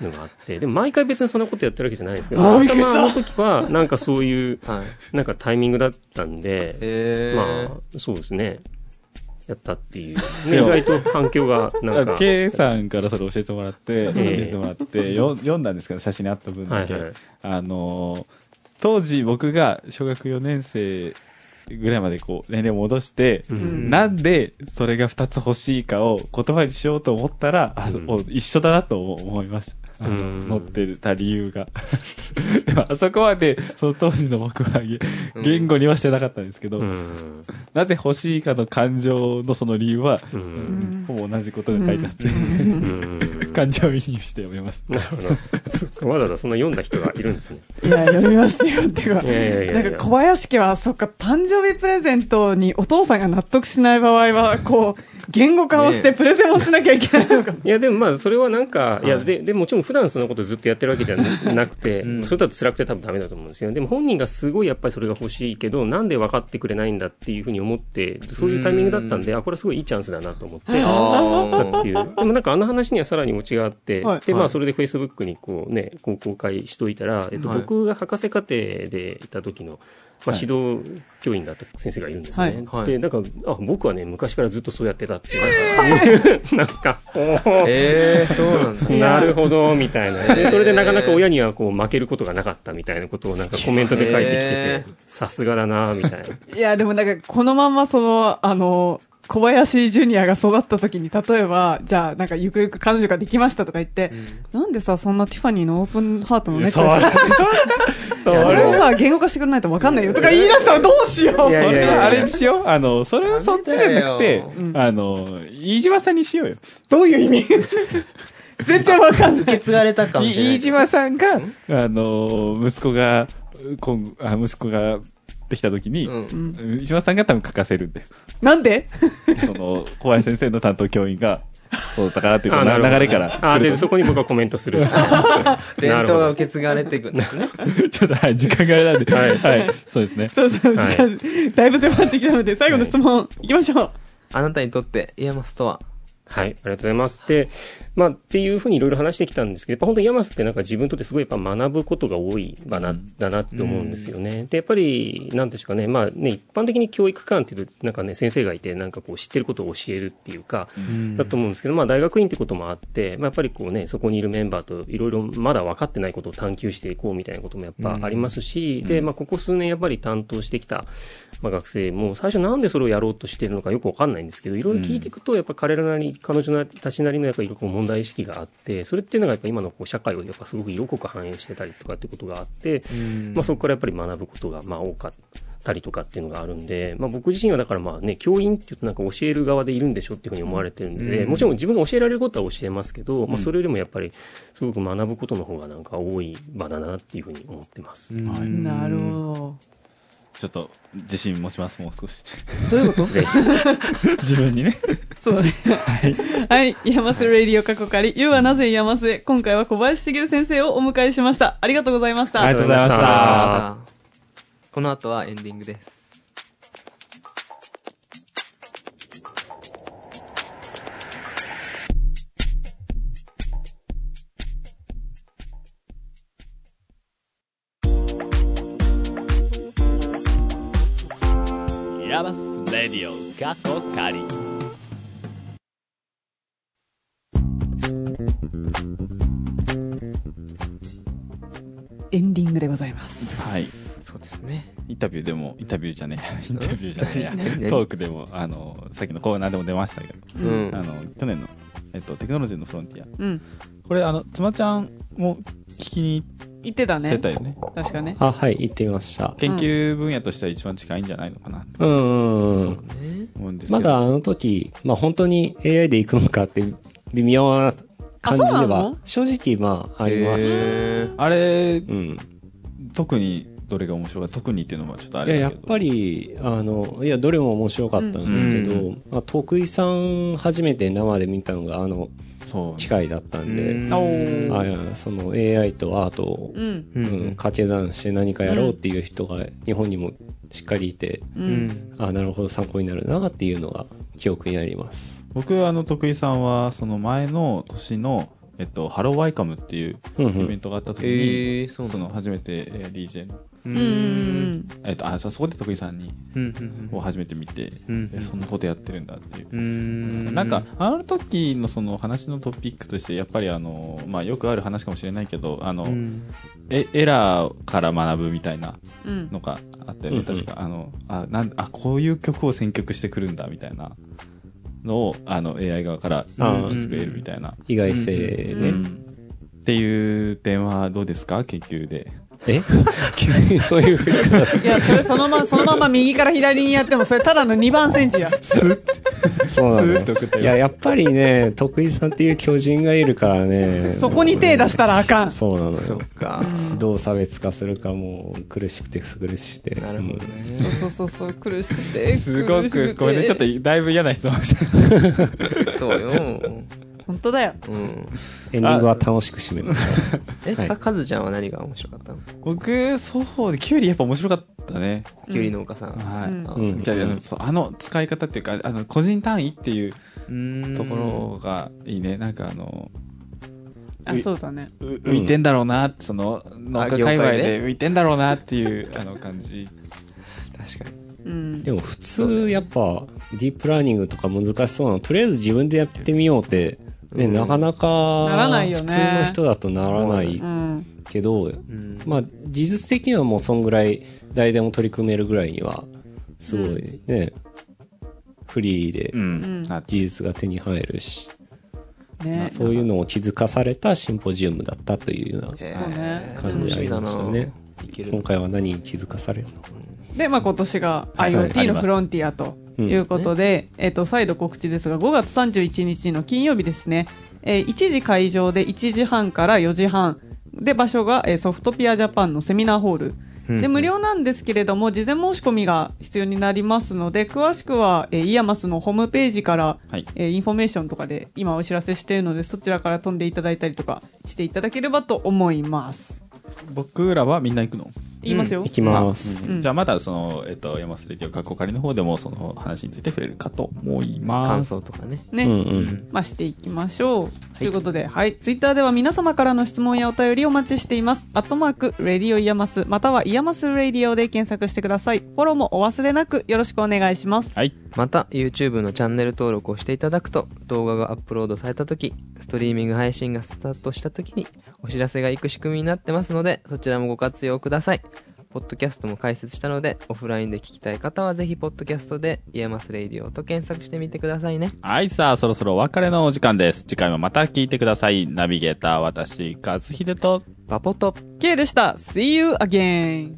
のがあって、でも毎回別にそんなことやってるわけじゃないんですけど、たまたまあの時は、なんかそういう、はい。なんかタイミングだったんで、えー。まあ、そうですね。やったっていう。意外と反響が、なんか。K さんからそれ教えてもらって、教ええてもらって、よ読んだんですけど、写真にあった分だけ。はいはいあのー当時僕が小学4年生ぐらいまでこう、年齢を戻して、うんなんでそれが2つ欲しいかを言葉にしようと思ったら、あうんもう一緒だなと思いました。あのうん乗ってた理由が。でもあそこまで、その当時の僕は言言語にはしてなかったんですけど、うん。なぜ欲しいかの感情のその理由は、ほぼ同じことが書いてあって、うん。感情移入して読めました。なるほど。そっかわざわざそんな読んだ人がいるんですね。いや、読みましたよ。っていうかい、やいやいややないんか小林家は、そっか、誕生日プレゼントにお父さんが納得しない場合は、こう、言語化をしてプレゼンをしなきゃいけないのか。いや、でもまあ、それはなんか、いや、で、でもちろん普段そのことずっとやってるわけじゃななくて、うんそれだと辛くて多分ダメだと思うんですよ。でも本人がすごいやっぱりそれが欲しいけど、なんで分かってくれないんだっていうふうに思って、そういうタイミングだったんで、あ、これはすごいいいチャンスだなと思って。っていう。でもなんかあの話にはさらにオチがあって、はいで、まはいあそれで Facebook にこうね、こう公開しといたら、えっと、はい僕が博士課程でいた時の、まあはい指導教員だった先生がいるんですね。はいはいで、なんか、あ、僕はね、昔からずっとそうやってたって、なんか、なんか、えー、そうなんですね。なるほど、みたいな。で、それでなかなか親にはこう負けることがなかったみたいなことをなんかコメントで書いてきてへて、さすがだな、みたいな。いや、でもなんか、このまんまその、あの、小林ジュニアが育った時に、例えば、じゃあ、なんか、ゆくゆく彼女ができましたとか言って、なんでさ、そんなティファニーのオープンハートのネックレスそうそれをさ、言語化してくれないと分かんないよとか言い出したらどうしよう。それはあれにしよう。あの、それはそっちじゃなくてあの、飯島さんにしようよ。どういう意味？全然わかんない。受け継がれたかもしれない。飯島さんが、あの、息子が、今後あ息子ができた時に、うんうん飯島さんが多分書かせるんだよ。なんで？その、小林先生の担当教員が、そうだからっていうか、流れからあ、で、そこに僕はコメントする。伝なるほど統が受け継がれていくんですね。と。ちょっと、はい、時間があれなんで、はい、そうですね。そうそう、時はい間、だいぶ迫ってきたので、最後の質問、いきましょう。あなたにとって、 IAMAS とは？はい、ありがとうございます。で、まあ、っていうふうにいろいろ話してきたんですけど、やっぱ本当に IAMAS ってなんか自分にとってすごいやっぱ学ぶことが多い場な、だなって思うんですよね。で、やっぱり、なんですかね、まあね、一般的に教育機関っていうと、なんかね、先生がいて、なんかこう知ってることを教えるっていうか、だと思うんですけど、まあ大学院ってこともあって、まあやっぱりこうね、そこにいるメンバーといろいろまだ分かってないことを探求していこうみたいなこともやっぱありますし、で、まあここ数年やっぱり担当してきた、まあ学生も最初なんでそれをやろうとしてるのかよくわかんないんですけど、いろいろ聞いていくと、やっぱ彼らなり、彼女たちなりのやっぱりこう問題意識があって、それっていうのがやっぱ今のこう社会をやっぱすごく色濃く反映してたりとかっていうことがあって、まあそこからやっぱり学ぶことがまあ多かったりとかっていうのがあるんで、まあ僕自身はだからまあね、教員っていうとなんか教える側でいるんでしょっていうふうに思われてるんで、もちろん自分が教えられることは教えますけど、まあそれよりもやっぱりすごく学ぶことの方がなんか多い場だなっていうふうに思ってます。はい。なるほちょっと、自信持ちます、もう少し。ど。どういうこと？自分にね。そうだね。はい。 IAMAS Radio カッコ仮、You はなぜ IAMAS へ。今回は小林茂先生をお迎えしました。ありがとうございました。ありがとうございました。この後はエンディングです。レディオ過去仮エンディングでございます。はい。そうですね。インタビューでも、インタビューじゃねえや、インタビューじゃねえや トークでも、あの、さっきのコーナーでも出ましたけど、うん。あの、去年の、えっと、テクノロジーのフロンティア。うん。これ、あの、つまちゃんも聞きに言ってたね行って。たよね。確かね。あ、はい、行ってみました。研究分野としては一番近いんじゃないのかな、うんうんうん。そうね。思うんですけど。まだあの時、まあ本当に AI で行くのかって微妙な感じであそうなはの、正直まあありました。へあれ、うん。特にどれが面白かった？特にっていうのはちょっとあいや、れだけど。やっぱり、あの、いや、どれも面白かったんですけど、うんまあ、徳井さん初めて生で見たのが、あの。機械だったんで、あその AI とアートを、うん。ううんん、掛け算して何かやろうっていう人が日本にもしっかりいて、う。うんん。あなるほど参考になるなっていうのが記憶にあります。僕、あの、徳井さんは、その前の年の、えっと、ハローワイカムっていうイうんうんベントがあった時に、へえ、そうなんだその初めてえー DJ の、ううんん。えっと、あ、そこで徳井さんに、うん。を初めて見て、そんなことやってるんだっていう。うん。なんか、あの時のその話のトピックとして、やっぱりあの、まあ、よくある話かもしれないけど、あの、うん、えエラーから学ぶみたいなうん。のがあったよね、確か。あの、あ、なん、あ、こういう曲を選曲してくるんだ、みたいなのを、あの、AI 側から作れるみたいな。意外性うんね。うんっていう点はどうですか？研究で。え？急にそういうふうにいや、それそのま、そのまま右から左にやっても、それただの2番センチや。そうなのスーッと送ったよいや、やっぱりね、徳井さんっていう巨人がいるからね。そこに手出したらあかん。そうなのよ。か。どう差別化するかもう苦しくて苦しくて。なるほどね。そうそうそうそう、苦しくて。すご苦しくく、これね、ちょっとだいぶ嫌な質問した。そうよ。本当だよ。うん。エンディングは楽しく締めましょえ、はいかかずちゃんは何が面白かったの？僕、そうで、キュウリやっぱ面白かったね。きゅうり農家さん。はい。うんあう。うん。じゃああのそうあの使い方っていうか、あの、個人単位っていううんところがいいね。なんかあの、あ、そうだね。う浮いてんだろうなって、その、農家界隈で？浮いてんだろうなっていう、あの感じ。確かに。うん。でも普通やっぱディープラーニングとか難しそうなのとりあえず自分でやってみようって、ねうん。なかなかならないよね。普通の人だとならないうん。けど、うん。まあ技術的にはもうそんぐらい誰でも取り組めるぐらいにはすごいね、フリーで技術が手に入るし、ね。そういうのを気づかされたシンポジウムだったというような感じありましたね。今回は何に気づかされるので、まあ今年がはい IoT のフロンティアということで、えっ、と、再度告知ですが、5月31日の金曜日ですね、えー1時開場で1時半から4時半、で、場所が、えーソフトピアジャパンのセミナーホール。うん。で、無料なんですけれども、事前申し込みが必要になりますので、詳しくは、えー IAMAS のホームページから、はい。えーインフォメーションとかで今お知らせしているので、そちらから飛んでいただいたりとかしていただければと思います。僕らはみんな行くの？言いますよ。行きます。うんじゃあまだその、えっと、山瀬レディオ過去仮の方でもその話について触れるかと思います。感想とかね。ね。うんうん。まあ、していきましょう。ということで、はい。ツイッターでは皆様からの質問やお便りをお待ちしています。アットマーク、 Radio IAMAS、または IAMAS Radio で検索してください。フォローもお忘れなくよろしくお願いします。はい。また YouTube のチャンネル登録をしていただくと動画がアップロードされた時ストリーミング配信がスタートした時にお知らせが行く仕組みになってますのでそちらもご活用くださいポッドキャストも開設したのでオフラインで聞きたい方はぜひポッドキャストで IAMAS Radio と検索してみてくださいねはい、さあ、そろそろお別れのお時間です。次回もまた聞いてください。ナビゲーター、私、和秀と、パポと K でした。See you again!